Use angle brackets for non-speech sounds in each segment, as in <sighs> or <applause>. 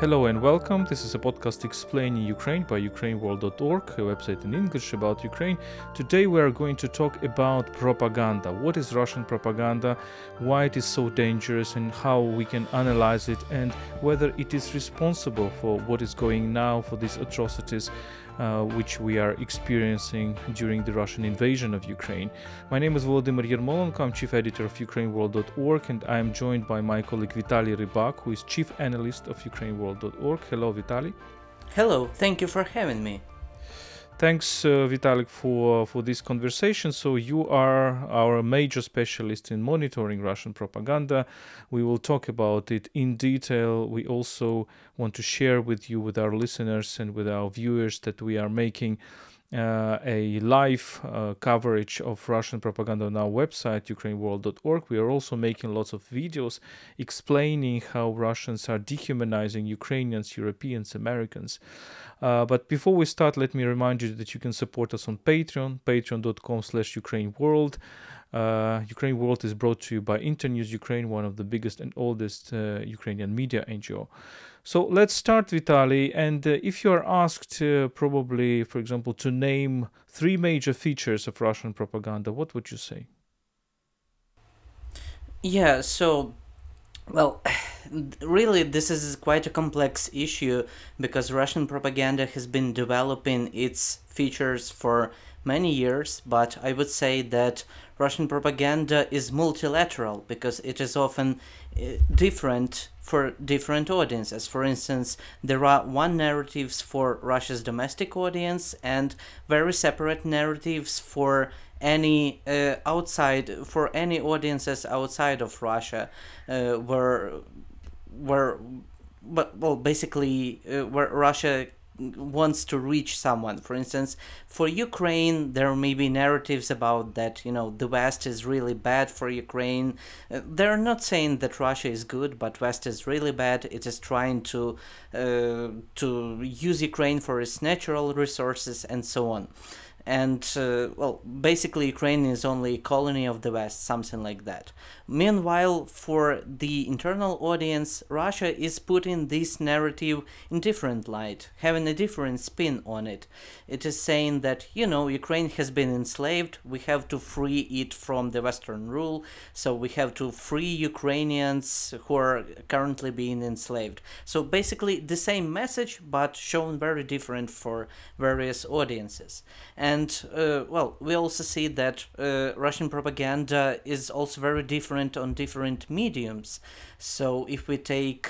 Hello and welcome. This is a podcast explaining Ukraine by ukraineworld.org, a website in English about Ukraine. Today we are going to talk about propaganda. What is Russian propaganda, why it is so dangerous, and how we can analyze it, and whether it is responsible for what is going now for these atrocities uh, which we are experiencing during the Russian invasion of Ukraine. My name is Volodymyr Yermolenko, I'm chief editor of ukraineworld.org, and I am joined by my colleague Vitaly Rybak, who is chief analyst of ukraineworld.org. Hello, Vitaly. Hello, thank you for having me. Thanks, uh, Vitalik, for for this conversation. So you are our major specialist in monitoring Russian propaganda. We will talk about it in detail. We also want to share with you, with our listeners, and with our viewers that we are making uh, a live uh, coverage of Russian propaganda on our website, ukraineworld.org. We are also making lots of videos explaining how Russians are dehumanizing Ukrainians, Europeans, Americans. Uh, but before we start, let me remind you that you can support us on Patreon, patreon.com slash ukraineworld. Uh, Ukraine World is brought to you by Internews Ukraine, one of the biggest and oldest uh, Ukrainian media NGO. So let's start, Vitali. And uh, if you are asked, uh, probably, for example, to name three major features of Russian propaganda, what would you say? Yeah, so, well, <sighs> really, this is quite a complex issue because Russian propaganda has been developing its features for many years, but I would say that Russian propaganda is multilateral because it is often uh, different for different audiences. For instance, there are one narratives for Russia's domestic audience and very separate narratives for any uh, outside for any audiences outside of Russia, uh, where where but well basically uh, where Russia wants to reach someone. For instance, for Ukraine, there may be narratives about that, you know, the West is really bad for Ukraine. Uh, they're not saying that Russia is good, but West is really bad. It is trying to uh, to use Ukraine for its natural resources and so on and uh, well basically ukraine is only a colony of the west something like that meanwhile for the internal audience russia is putting this narrative in different light having a different spin on it. It is saying that you know ukraine has been enslaved we have to free it from the western rule so we have to free ukrainians who are currently being enslaved. So basically the same message but shown very different for various audiences. And uh, well, we also see that uh, Russian propaganda is also very different on different mediums. So if we take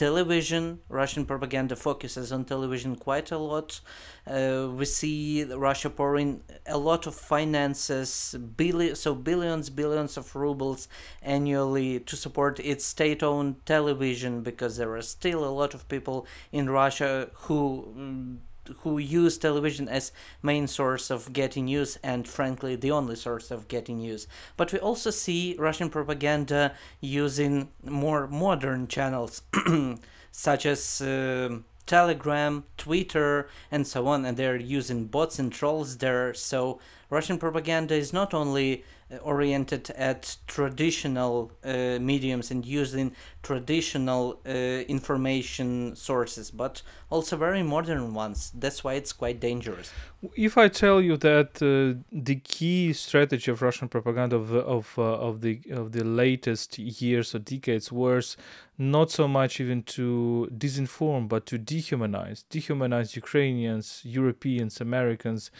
television, Russian propaganda focuses on television quite a lot. Uh, we see Russia pouring a lot of finances, billion, so billions, billions of rubles annually to support its state-owned television because there are still a lot of people in Russia who. Mm, who use television as main source of getting news and frankly the only source of getting news. But we also see russian propaganda using more modern channels <clears throat> such as uh, telegram twitter and so on and they're using bots and trolls there. So russian propaganda is not only oriented at traditional uh, mediums and using traditional uh, information sources, but also very modern ones. That's why it's quite dangerous. If I tell you that uh, the key strategy of Russian propaganda of of uh, of the of the latest years or decades was not so much even to disinform, but to dehumanize, dehumanize Ukrainians, Europeans, Americans,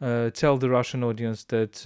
uh, tell the Russian audience that,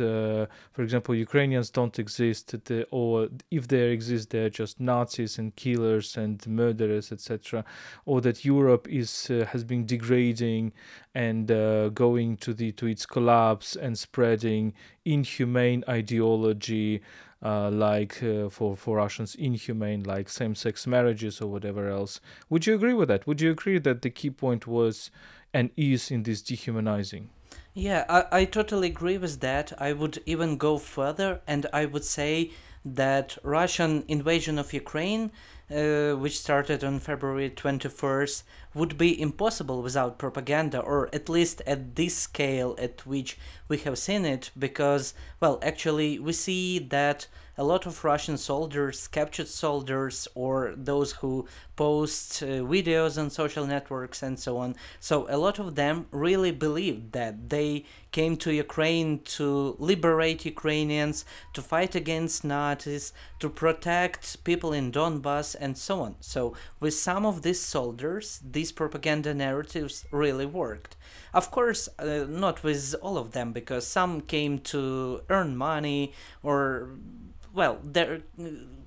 for example, Ukrainians don't exist, or if they exist, they're just Nazis and killers and murderers, etc., or that Europe is uh, has been degrading and uh, going to the to its collapse and spreading inhumane ideology. Uh, like uh, for for Russians, inhumane, like same-sex marriages or whatever else. Would you agree with that? Would you agree that the key point was and is in this dehumanizing? Yeah, I, I totally agree with that. I would even go further and I would say that Russian invasion of Ukraine uh, which started on February 21st, would be impossible without propaganda, or at least at this scale at which we have seen it, because, well, actually, we see that a lot of Russian soldiers, captured soldiers, or those who post uh, videos on social networks and so on. So a lot of them really believed that they came to Ukraine to liberate Ukrainians, to fight against Nazis, to protect people in Donbass, and so on. So with some of these soldiers, these propaganda narratives really worked. Of course, uh, not with all of them, because some came to earn money or well, there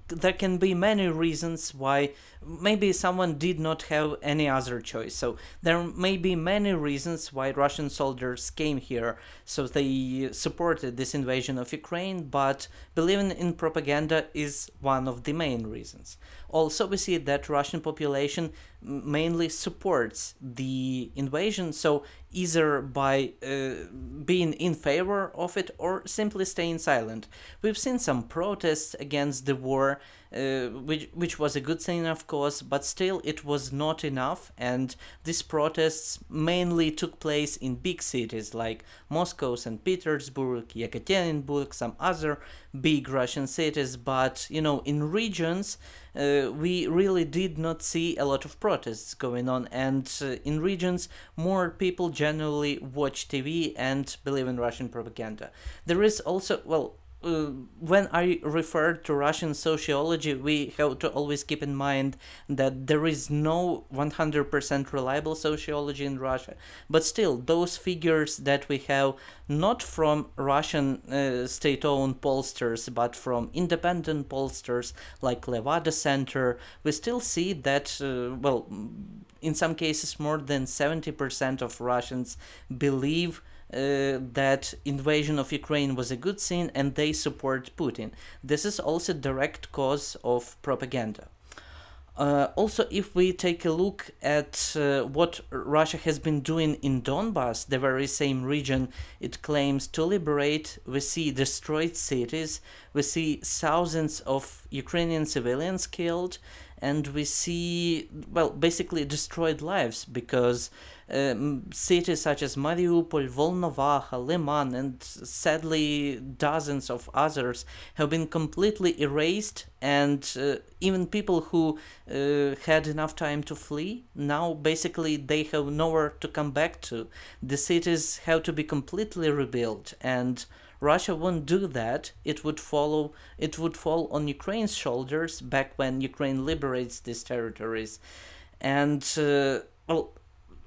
there can be many reasons why maybe someone did not have any other choice. So there may be many reasons why Russian soldiers came here. So they supported this invasion of Ukraine, but believing in propaganda is one of the main reasons. Also, we see that Russian population mainly supports the invasion. So either by uh, being in favor of it or simply staying silent. We've seen some protests against the war, uh, which which was a good thing, of course, but still it was not enough. And these protests mainly took place in big cities like Moscow, St. Petersburg, Yekaterinburg, some other big Russian cities. But you know, in regions, uh, we really did not see a lot of protests going on, and uh, in regions, more people generally watch TV and believe in Russian propaganda. There is also well uh, when I refer to Russian sociology, we have to always keep in mind that there is no 100% reliable sociology in Russia. But still, those figures that we have, not from Russian uh, state owned pollsters, but from independent pollsters like Levada Center, we still see that, uh, well, in some cases, more than 70% of Russians believe uh, that invasion of Ukraine was a good thing and they support Putin. This is also direct cause of propaganda. Uh, also, if we take a look at uh, what Russia has been doing in Donbass, the very same region it claims to liberate, we see destroyed cities, we see thousands of Ukrainian civilians killed, and we see, well, basically destroyed lives because cities such as Mariupol, Volnovakha, Liman, and sadly dozens of others have been completely erased, and uh, even people who uh, had enough time to flee now basically they have nowhere to come back to. The cities have to be completely rebuilt, and Russia won't do that. It would follow. It would fall on Ukraine's shoulders back when Ukraine liberates these territories, and uh, well,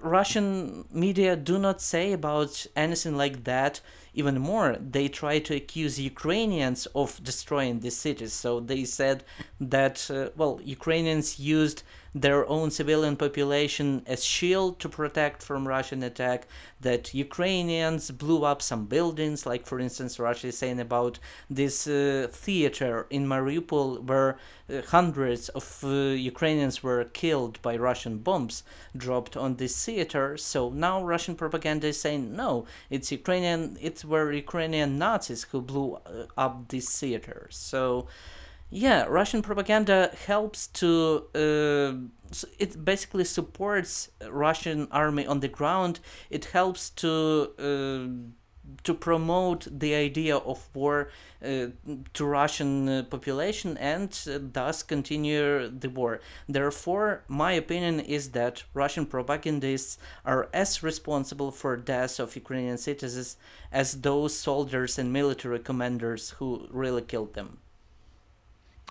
Russian media do not say about anything like that. Even more, they try to accuse Ukrainians of destroying these cities. So they said that uh, well, Ukrainians used their own civilian population as shield to protect from Russian attack, that Ukrainians blew up some buildings, like for instance Russia is saying about this uh, theater in Mariupol where uh, hundreds of uh, Ukrainians were killed by Russian bombs dropped on this theater. So now Russian propaganda is saying no, it's Ukrainian, it were Ukrainian Nazis who blew uh, up this theater. So yeah, Russian propaganda helps to. Uh, it basically supports Russian army on the ground. It helps to uh, to promote the idea of war uh, to Russian uh, population and uh, thus continue the war. Therefore, my opinion is that Russian propagandists are as responsible for deaths of Ukrainian citizens as those soldiers and military commanders who really killed them.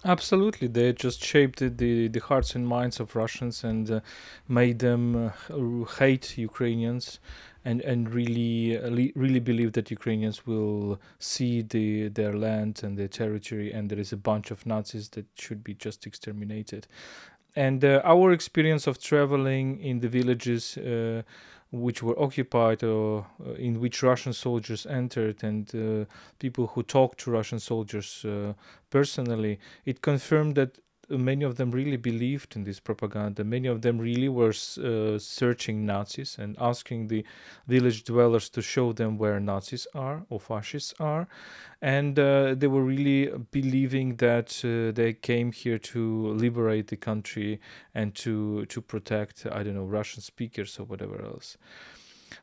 Absolutely, they just shaped the the hearts and minds of Russians and uh, made them uh, hate Ukrainians, and and really uh, really believe that Ukrainians will see the their land and their territory, and there is a bunch of Nazis that should be just exterminated. And uh, our experience of traveling in the villages uh, which were occupied or uh, in which Russian soldiers entered and uh, people who talked to Russian soldiers uh, personally, it confirmed that many of them really believed in this propaganda. Many of them really were uh, searching Nazis and asking the village dwellers to show them where Nazis are or fascists are. And uh, they were really believing that uh, they came here to liberate the country and to, to protect, I don't know, Russian speakers or whatever else.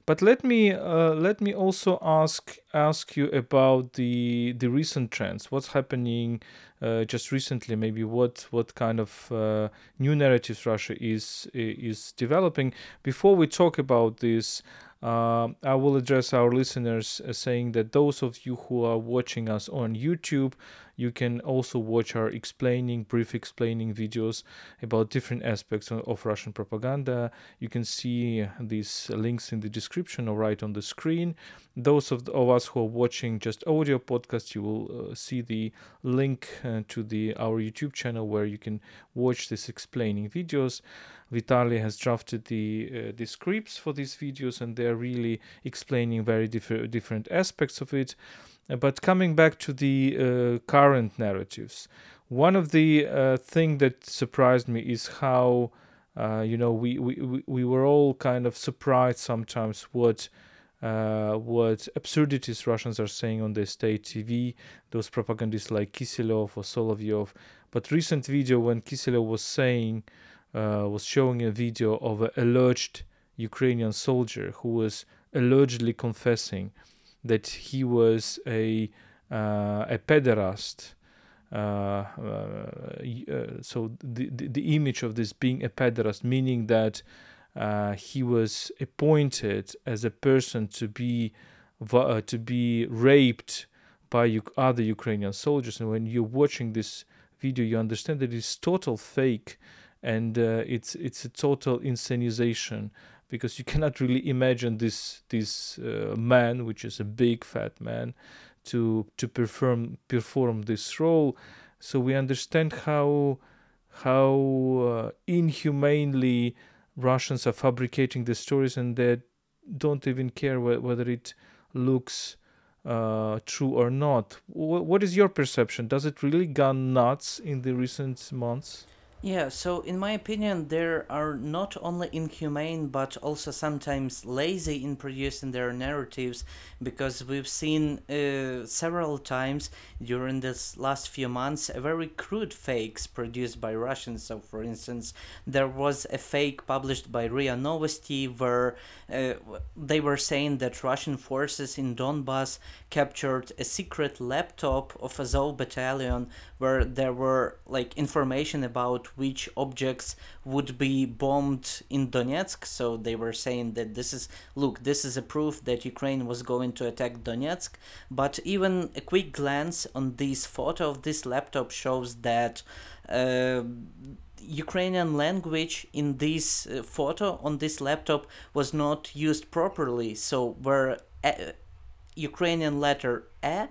but let me uh, let me also ask ask you about the the recent trends. What's happening uh, just recently? Maybe what what kind of uh, new narratives Russia is is developing. Before we talk about this, uh, I will address our listeners uh, saying that those of you who are watching us on YouTube, you can also watch our explaining, brief explaining videos about different aspects of, Russian propaganda. You can see these links in the description or right on the screen. Those of, of us who are watching just audio podcast, you will uh, see the link to the our YouTube channel where you can watch these explaining videos. Vitaly has drafted the uh, the scripts for these videos, and they're really explaining very different different aspects of it. Uh, but coming back to the uh, current narratives, one of the uh, thing that surprised me is how uh, you know we, we we were all kind of surprised sometimes what. Uh, what absurdities Russians are saying on the state TV, those propagandists like Kiselov or Solovyov. But recent video when Kiselov was saying uh, was showing a video of an alleged Ukrainian soldier who was allegedly confessing that he was a uh, a pederast. Uh, uh, uh so the, the, the image of this being a pederast, meaning that uh, he was appointed as a person to be to be raped by U- other Ukrainian soldiers, and when you're watching this video, you understand that it's total fake and uh, it's it's a total inscenization because you cannot really imagine this this uh, man, which is a big fat man, to to perform perform this role. So we understand how how uh, inhumanely Russians are fabricating the stories, and they don't even care wh- whether it looks uh, true or not. What is your perception? Does it really gone nuts in the recent months? Yeah, so in my opinion, there are not only inhumane but also sometimes lazy in producing their narratives because we've seen uh, several times during this last few months a very crude fakes produced by Russians. So, for instance, there was a fake published by RIA Novosti where uh, they were saying that Russian forces in Donbass captured a secret laptop of Azov battalion where there were like information about which objects would be bombed in Donetsk. So they were saying that this is look, this is a proof that Ukraine was going to attack Donetsk. But even a quick glance on this photo of this laptop shows that. Uh, Ukrainian language in this uh, photo on this laptop was not used properly. So where uh, Ukrainian letter uh,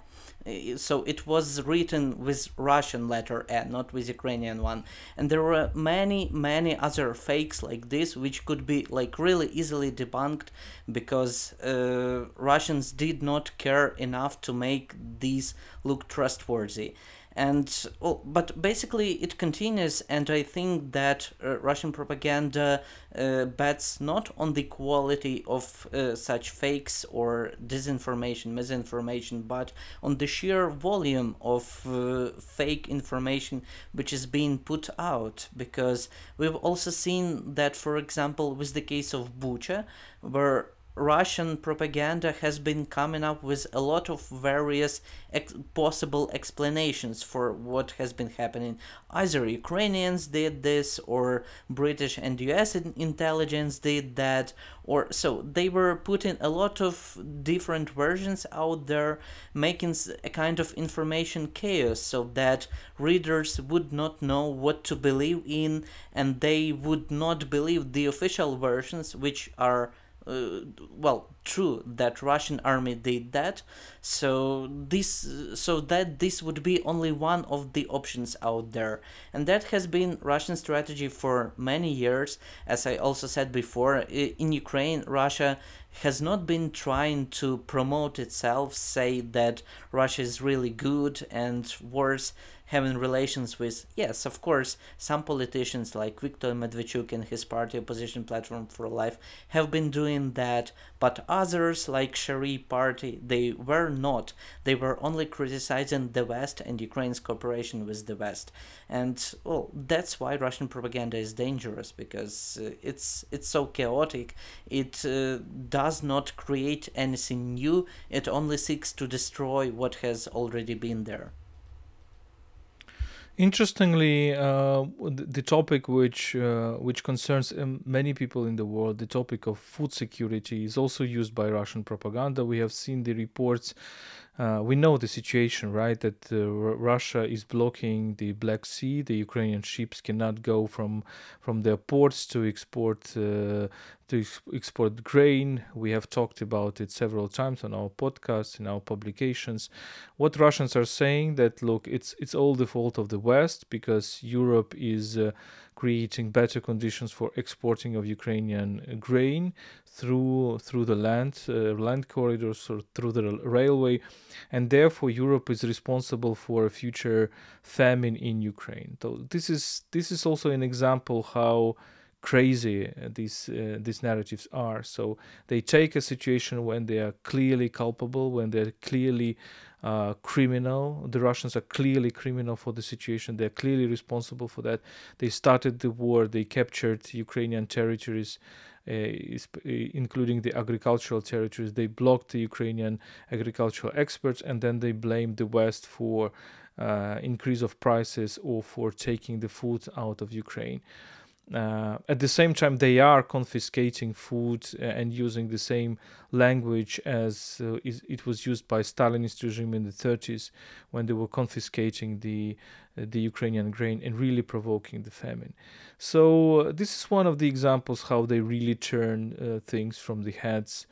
so it was written with Russian letter N, not with Ukrainian one. And there were many, many other fakes like this, which could be like really easily debunked because uh, Russians did not care enough to make these look trustworthy and well, but basically it continues and i think that uh, russian propaganda uh, bets not on the quality of uh, such fakes or disinformation misinformation but on the sheer volume of uh, fake information which is being put out. Because we've also seen that for example with the case of bucha where Russian propaganda has been coming up with a lot of various ex- possible explanations for what has been happening. Either Ukrainians did this, or British and US intelligence did that, or so they were putting a lot of different versions out there, making a kind of information chaos so that readers would not know what to believe in and they would not believe the official versions, which are uh, well true that russian army did that. So this so that this would be only one of the options out there. And that has been russian strategy for many years. As i also said before in ukraine russia has not been trying to promote itself say that russia is really good and worse having relations with, yes, of course, some politicians like Viktor Medvedchuk and his party Opposition Platform for Life have been doing that, but others like Shary Party, they were not. They were only criticizing the West and Ukraine's cooperation with the West. And well, that's why Russian propaganda is dangerous because uh, it's it's so chaotic. It uh, does not create anything new, it only seeks to destroy what has already been there. Interestingly, uh, the topic which uh, which concerns um, many people in the world, the topic of food security, is also used by Russian propaganda. We have seen the reports uh, we know the situation, right? That uh, R- Russia is blocking the Black Sea. The Ukrainian ships cannot go from from their ports to export uh, to ex- export grain. We have talked about it several times on our podcasts, in our publications. What Russians are saying that look, it's it's all the fault of the West because Europe is uh, creating better conditions for exporting of Ukrainian grain through through the land uh, land corridors or through the railway, and therefore Europe is responsible for a future famine in Ukraine. So this is this is also an example how crazy these uh, these narratives are. So they take a situation when they are clearly culpable, when they're clearly uh, criminal. The Russians are clearly criminal for the situation. They're clearly responsible for that. They started the war. They captured Ukrainian territories. Uh, uh, including the agricultural territories, they blocked the Ukrainian agricultural experts, and then they blamed the West for uh, increase of prices or for taking the food out of Ukraine. Uh, at the same time, they are confiscating food uh, and using the same language as uh, is, it was used by Stalinist regime in the 30s when they were confiscating the uh, the Ukrainian grain and really provoking the famine. So uh, this is one of the examples how they really turn uh, things from the heads.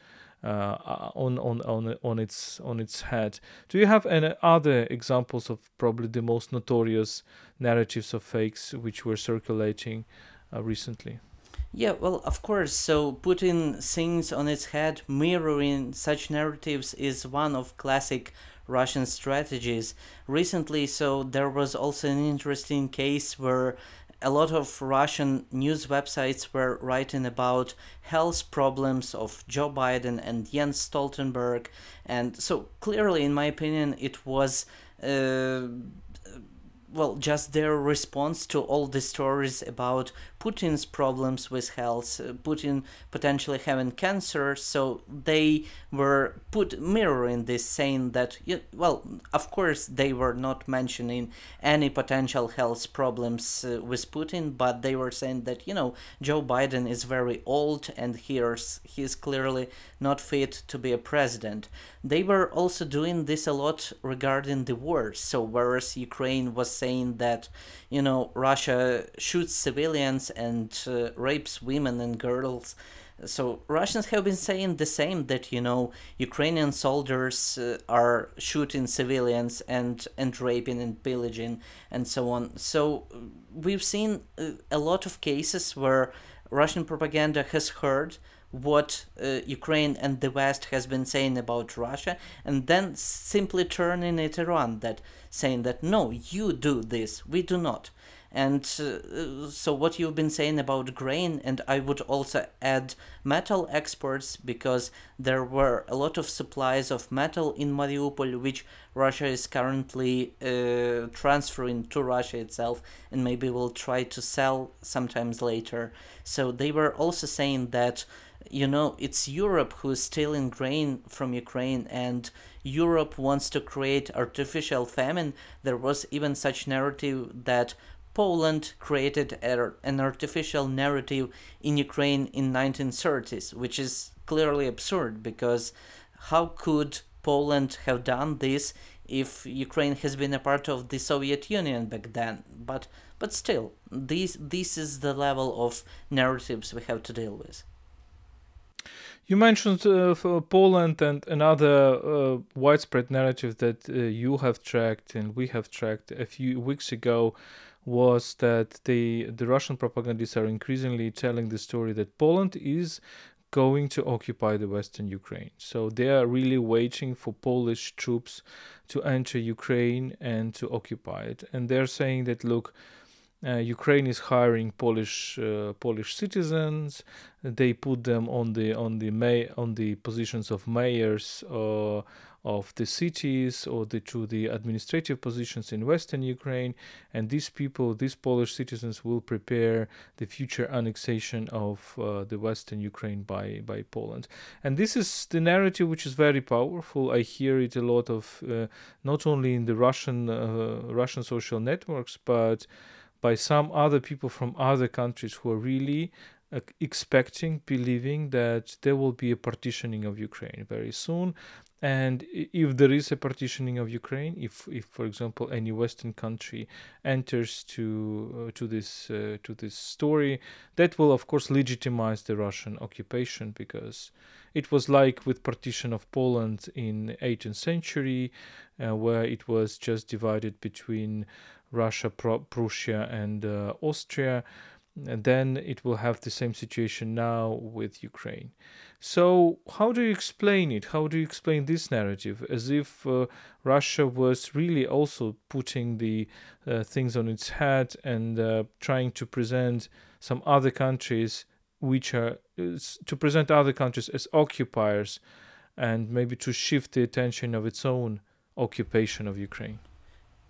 on, on on on its on its head. Do you have any other examples of probably the most notorious narratives of fakes which were circulating recently. Yeah, well, of course. So putting things on its head, mirroring such narratives is one of classic Russian strategies. Recently, so there was also an interesting case where a lot of Russian news websites were writing about health problems of Joe Biden and Jens Stoltenberg. And so clearly, in my opinion, it was. Uh, well, just their response to all the stories about Putin's problems with health, uh, Putin potentially having cancer. So they were put mirroring this, saying that, well, of course, they were not mentioning any potential health problems uh, with Putin, but they were saying that, you know, Joe Biden is very old and here's, he's clearly not fit to be a president. They were also doing this a lot regarding the war. So, whereas Ukraine was saying that, you know, Russia shoots civilians and uh, rapes women and girls. So Russians have been saying the same that you know Ukrainian soldiers uh, are shooting civilians and and raping and pillaging and so on. So we've seen uh, a lot of cases where Russian propaganda has heard what uh, Ukraine and the West has been saying about Russia, and then simply turning it around, that saying that no, you do this, we do not. And uh, so, what you've been saying about grain, and I would also add metal exports because there were a lot of supplies of metal in Mariupol, which Russia is currently uh, transferring to Russia itself, and maybe will try to sell sometimes later. So, they were also saying that you know, it's Europe who is stealing grain from Ukraine and Europe wants to create artificial famine. There was even such narrative that Poland created an artificial narrative in Ukraine in 1930s, which is clearly absurd because how could Poland have done this if Ukraine has been a part of the Soviet Union back then? But but still, this this is the level of narratives we have to deal with. You mentioned uh, Poland and another uh, widespread narrative that uh, you have tracked and we have tracked a few weeks ago was that the the Russian propagandists are increasingly telling the story that Poland is going to occupy the western Ukraine. So they are really waiting for Polish troops to enter Ukraine and to occupy it. And they're saying that look, uh, Ukraine is hiring Polish uh, Polish citizens. They put them on the on the may on the positions of mayors uh, of the cities or the, to the administrative positions in Western Ukraine. And these people, these Polish citizens, will prepare the future annexation of uh, the Western Ukraine by, by Poland. And this is the narrative which is very powerful. I hear it a lot of uh, not only in the Russian uh, Russian social networks, but by some other people from other countries who are really uh, expecting, believing that there will be a partitioning of Ukraine very soon. And if there is a partitioning of Ukraine, if, if for example, any Western country enters to uh, to this uh, to this story, that will of course legitimize the Russian occupation because it was like with partition of Poland in 18th century, uh, where it was just divided between Russia, Prussia, and uh, Austria and then it will have the same situation now with Ukraine. So, how do you explain it? How do you explain this narrative? As if uh, Russia was really also putting the uh, things on its head and uh, trying to present some other countries, which are to present other countries as occupiers, and maybe to shift the attention of its own occupation of Ukraine.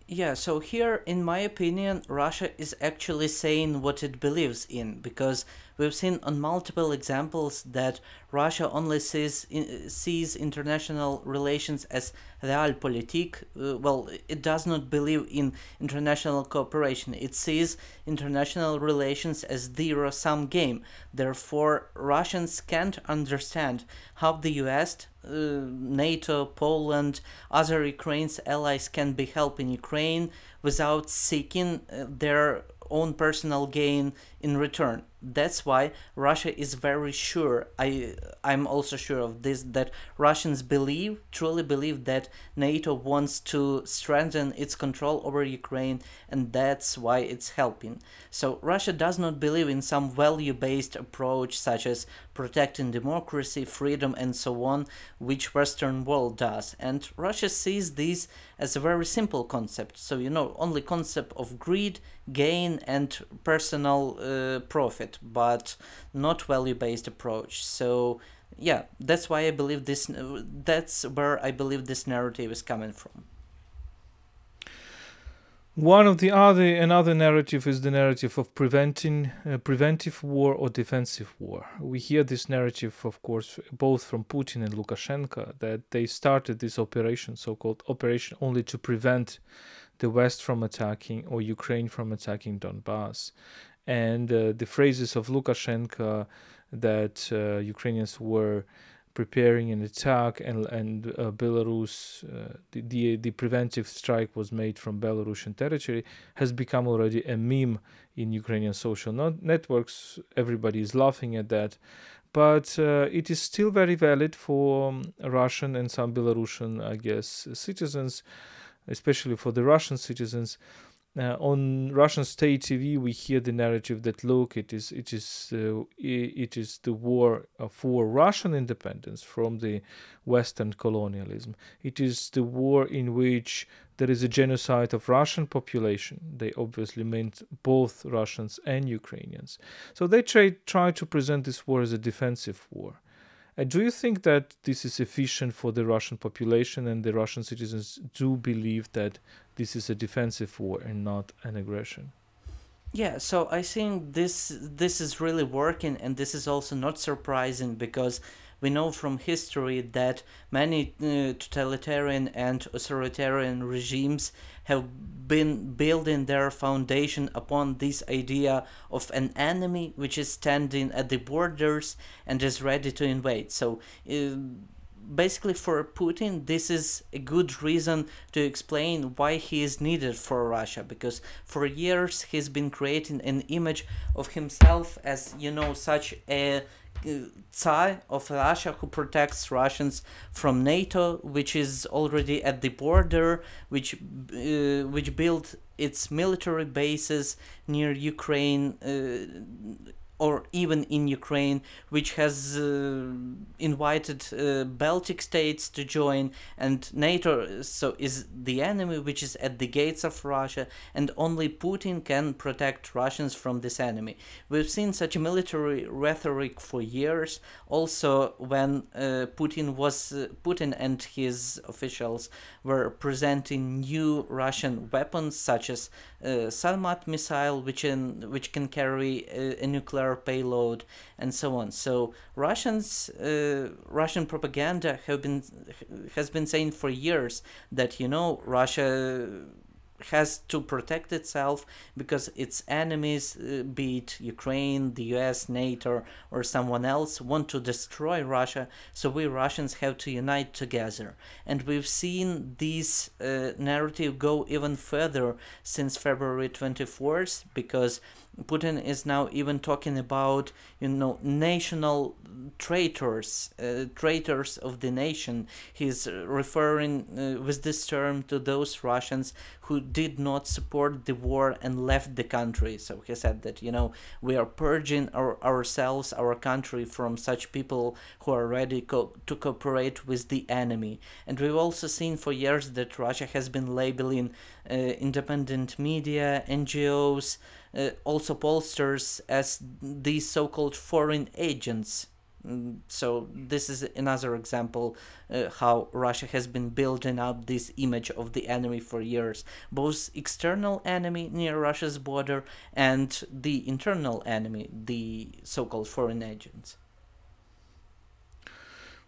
Yeah, so here, in my opinion, Russia is actually saying what it believes in because we've seen on multiple examples that Russia only sees sees international relations as realpolitik. Uh, well, it does not believe in international cooperation. It sees international relations as zero sum game. Therefore, Russians can't understand how the U.S. Uh, NATO, Poland, other Ukraine's allies can be helping Ukraine without seeking uh, their own personal gain in return. That's why Russia is very sure. I I'm also sure of this that Russians believe, truly believe that NATO wants to strengthen its control over Ukraine and that's why it's helping. So Russia does not believe in some value-based approach such as protecting democracy, freedom and so on, which western world does. And Russia sees this as a very simple concept. So you know, only concept of greed, gain and personal uh, profit, but not value-based approach. So yeah, that's why I believe this. That's where I believe this narrative is coming from. One of the other another narrative is the narrative of preventing uh, preventive war or defensive war. We hear this narrative, of course, both from Putin and Lukashenko, that they started this operation, so-called operation, only to prevent the West from attacking or Ukraine from attacking Donbass and uh, the phrases of Lukashenko that uh, Ukrainians were preparing an attack and and uh, Belarus uh, the, the, the preventive strike was made from Belarusian territory has become already a meme in Ukrainian social networks. Everybody is laughing at that. But uh, it is still very valid for um, Russian and some Belarusian I guess citizens especially for the Russian citizens uh, on Russian state TV, we hear the narrative that look, it is it is uh, it is the war for Russian independence from the Western colonialism. It is the war in which there is a genocide of Russian population. They obviously meant both Russians and Ukrainians. So they try try to present this war as a defensive war. Uh, do you think that this is efficient for the Russian population and the Russian citizens do believe that this is a defensive war and not an aggression? Yeah, so I think this this is really working, and this is also not surprising because we know from history that many uh, totalitarian and authoritarian regimes have been building their foundation upon this idea of an enemy which is standing at the borders and is ready to invade. So uh, basically for Putin this is a good reason to explain why he is needed for Russia because for years he's been creating an image of himself as you know such a Tsar of Russia who protects Russians from NATO, which is already at the border, which uh, which built its military bases near Ukraine, uh, or even in Ukraine, which has uh, invited uh, Baltic states to join, and NATO so is the enemy which is at the gates of Russia, and only Putin can protect Russians from this enemy. We've seen such a military rhetoric for years. Also, when uh, Putin was uh, Putin and his officials were presenting new Russian weapons such as uh, Sarmat missile, which in, which can carry a, a nuclear payload, and so on. So Russians, uh, Russian propaganda have been has been saying for years that you know Russia has to protect itself because its enemies, uh, be it Ukraine, the US, NATO, or someone else, want to destroy Russia. So we Russians have to unite together. And we've seen this uh, narrative go even further since February 24th because Putin is now even talking about, you know, national traitors, uh, traitors of the nation. He's referring uh, with this term to those Russians who did not support the war and left the country. So he said that, you know, we are purging our, ourselves, our country from such people who are ready co- to cooperate with the enemy. And we've also seen for years that Russia has been labeling uh, independent media, NGOs, uh, also pollsters as these so-called foreign agents. Mm, so this is another example uh, how Russia has been building up this image of the enemy for years, both external enemy near Russia's border and the internal enemy, the so-called foreign agents.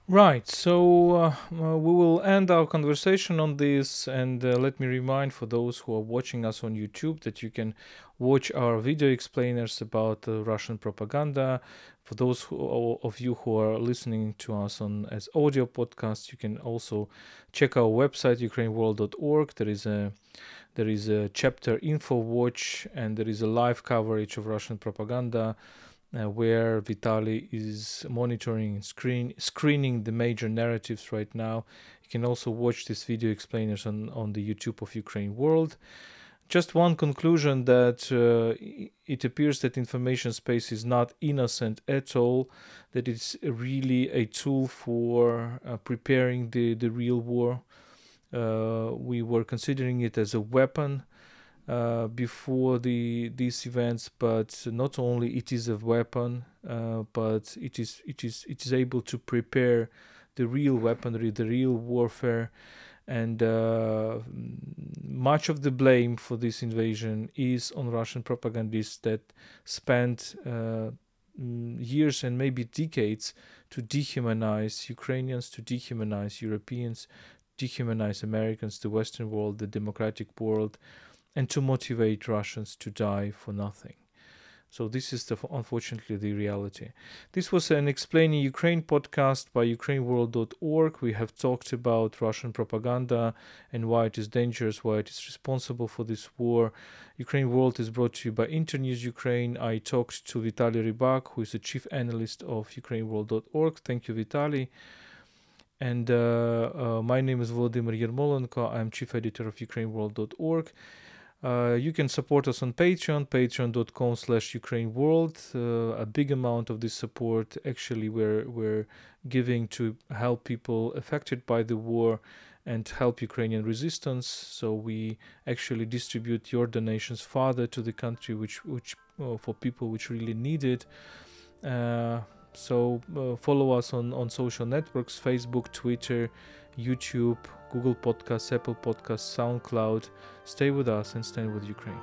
Right, so uh, uh, we will end our conversation on this, and uh, let me remind for those who are watching us on YouTube that you can watch our video explainers about Russian propaganda. For those who, of you who are listening to us on as audio podcast, you can also check our website ukraineworld.org. There is a there is a chapter info watch, and there is a live coverage of Russian propaganda uh, where Vitali is monitoring screen, screening the major narratives right now. You can also watch this video explainers on, on the YouTube of Ukraine World. Just one conclusion that uh, it appears that information space is not innocent at all, that it's really a tool for uh, preparing the, the real war. Uh, we were considering it as a weapon uh, before the these events but not only it is a weapon uh, but it is it is it is able to prepare the real weaponry the real warfare and uh, much of the blame for this invasion is on Russian propagandists that spent uh, mm, years and maybe decades to dehumanize Ukrainians, to dehumanize Europeans, dehumanize Americans, the Western world, the democratic world, and to motivate Russians to die for nothing. So this is the, unfortunately the reality. This was an explaining Ukraine podcast by ukraineworld.org. We have talked about Russian propaganda and why it is dangerous, why it is responsible for this war. Ukraine World is brought to you by Internews Ukraine. I talked to Vitaly Rybak, who is the chief analyst of ukraineworld.org. Thank you, Vitaly. And uh, uh, my name is Volodymyr Yermolenko. I'm chief editor of ukraineworld.org. Uh, you can support us on Patreon, patreon.com slash Ukraine World. Uh, a big amount of this support actually we're, we're giving to help people affected by the war and help Ukrainian resistance. So we actually distribute your donations farther to the country, which, which uh, for people which really need it. Uh, so follow us on, on social networks, Facebook, Twitter, YouTube, Google Podcasts, Apple Podcasts, SoundCloud. Stay with us and stand with Ukraine.